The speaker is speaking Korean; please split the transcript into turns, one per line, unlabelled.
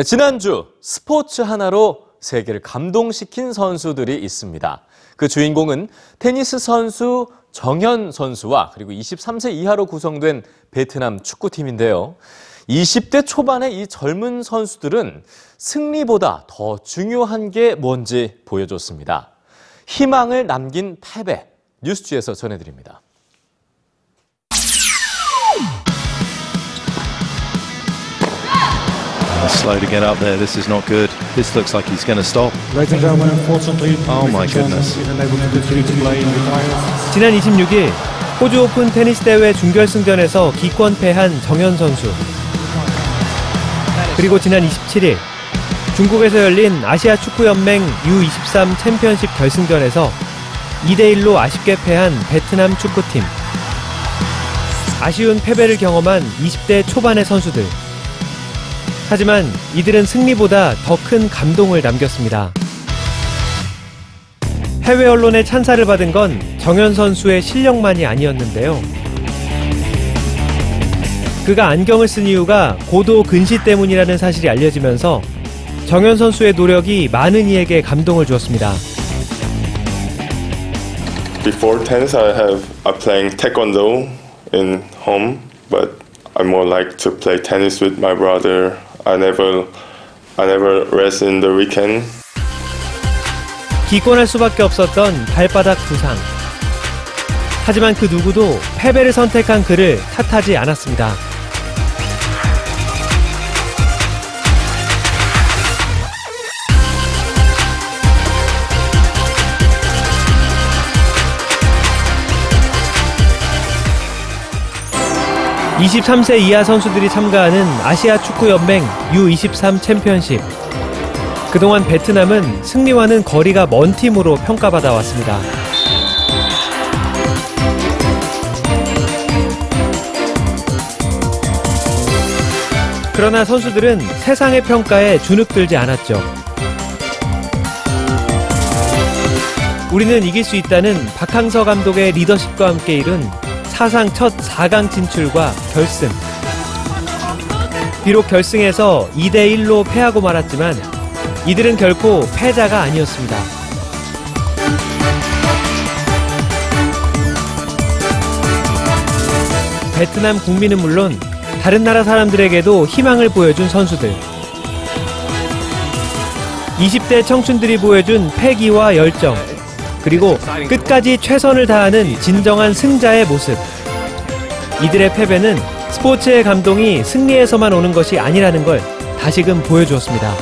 네, 지난주 스포츠 하나로 세계를 감동시킨 선수들이 있습니다. 그 주인공은 테니스 선수 정현 선수와 그리고 23세 이하로 구성된 베트남 축구팀인데요. 20대 초반의 이 젊은 선수들은 승리보다 더 중요한 게 뭔지 보여줬습니다. 희망을 남긴 패배, 뉴스지에서 전해드립니다.
Slow to get up there. This is not good. This looks like he's going to stop.
Ladies and gentlemen, unfortunately,
Oh my goodness.
지난 26일 호주 오픈 테니스 대회 준결승전에서 기권 패한 정현 선수. 그리고 지난 27일 중국에서 열린 아시아 축구 연맹 U23 챔피언십 결승전에서 2대 1로 아쉽게 패한 베트남 축구팀. 아쉬운 패배를 경험한 20대 초반의 선수들. 하지만 이들은 승리보다 더 큰 감동을 남겼습니다. 해외 언론의 찬사를 받은 건 정현 선수의 실력만이 아니었는데요. 그가 안경을 쓴 이유가 고도 근시 때문이라는 사실이 알려지면서 정현 선수의 노력이 많은 이에게 감동을 주었습니다.
Before tennis, I have I playing taekwondo in home, but I more like to play tennis with my brother. I never, I never rest in the weekend.
기권할 수밖에 없었던 발바닥 부상. 하지만 그 누구도 패배를 선택한 그를 탓하지 않았습니다. (23세) 이하 선수들이 참가하는 아시아 축구 연맹 U23 챔피언십 그동안 베트남은 승리와는 거리가 먼 팀으로 평가받아 왔습니다. 그러나 선수들은 세상의 평가에 주눅들지 않았죠. 우리는 이길 수 있다는 박항서 감독의 리더십과 함께 이룬 사상 첫 4강 진출과 결승. 비록 결승에서 2대1로 패하고 말았지만 이들은 결코 패자가 아니었습니다. 베트남 국민은 물론 다른 나라 사람들에게도 희망을 보여준 선수들. 20대 청춘들이 보여준 패기와 열정, 그리고 끝까지 최선을 다하는 진정한 승자의 모습. 이들의 패배는 스포츠의 감동이 승리에서만 오는 것이 아니라는 걸 다시금 보여주었습니다.